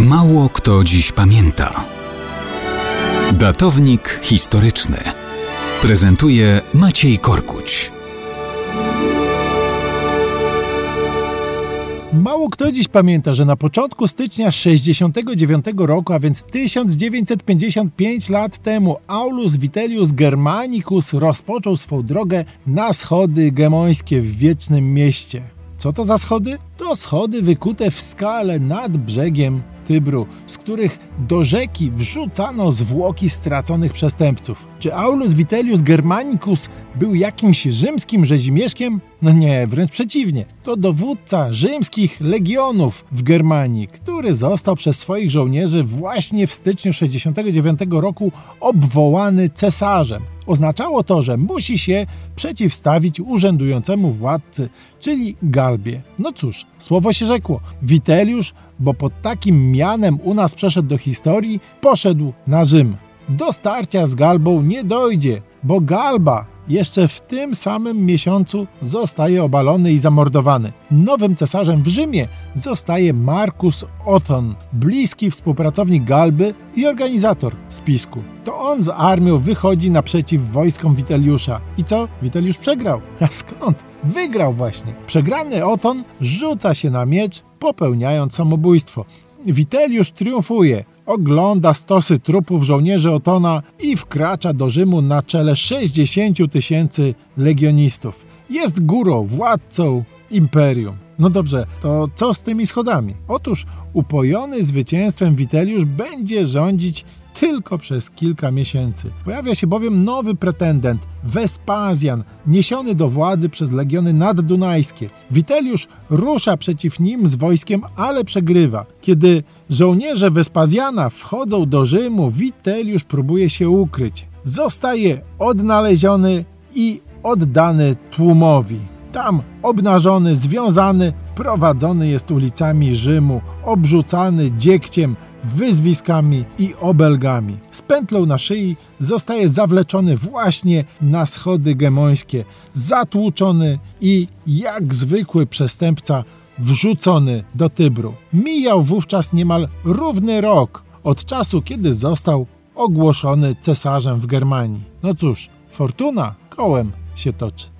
Mało kto dziś pamięta. Datownik historyczny prezentuje Maciej Korkuć. Mało kto dziś pamięta, że na początku stycznia 69 roku, a więc 1955 lat temu, Aulus Vitellius Germanicus rozpoczął swą drogę na schody gemońskie w Wiecznym Mieście. Co to za schody? To schody wykute w skale nad brzegiem Tybru, z których do rzeki wrzucano zwłoki straconych przestępców. Czy Aulus Vitellius Germanicus był jakimś rzymskim rzezimieszkiem? No nie, wręcz przeciwnie. To dowódca rzymskich legionów w Germanii, który został przez swoich żołnierzy właśnie w styczniu 69 roku obwołany cesarzem. Oznaczało to, że musi się przeciwstawić urzędującemu władcy, czyli Galbie. No cóż, słowo się rzekło. Witeliusz, bo pod takim mianem u nas przeszedł do historii, poszedł na Rzym. Do starcia z Galbą nie dojdzie, bo Galba jeszcze w tym samym miesiącu zostaje obalony i zamordowany. Nowym cesarzem w Rzymie zostaje Marcus Othon, bliski współpracownik Galby i organizator spisku. To on z armią wychodzi naprzeciw wojskom Witeliusza. I co? Witeliusz przegrał. A skąd? Wygrał właśnie. Przegrany Othon rzuca się na miecz, popełniając samobójstwo. Witeliusz triumfuje, ogląda stosy trupów żołnierzy Otona i wkracza do Rzymu na czele 60 tysięcy legionistów. Jest górą, władcą imperium. No dobrze, to co z tymi schodami? Otóż upojony zwycięstwem Witeliusz będzie rządzić tylko przez kilka miesięcy. Pojawia się bowiem nowy pretendent, Wespazjan, niesiony do władzy przez legiony naddunajskie. Witeliusz rusza przeciw nim z wojskiem, ale przegrywa. Kiedy żołnierze Wespazjana wchodzą do Rzymu, Witeliusz próbuje się ukryć. Zostaje odnaleziony i oddany tłumowi. Tam obnażony, związany, prowadzony jest ulicami Rzymu, obrzucany dziegciem, wyzwiskami i obelgami. Z pętlą na szyi zostaje zawleczony właśnie na schody gemońskie, zatłuczony i jak zwykły przestępca wrzucony do Tybru. Mijał wówczas niemal równy rok od czasu, kiedy został ogłoszony cesarzem w Germanii. No cóż, fortuna kołem się toczy.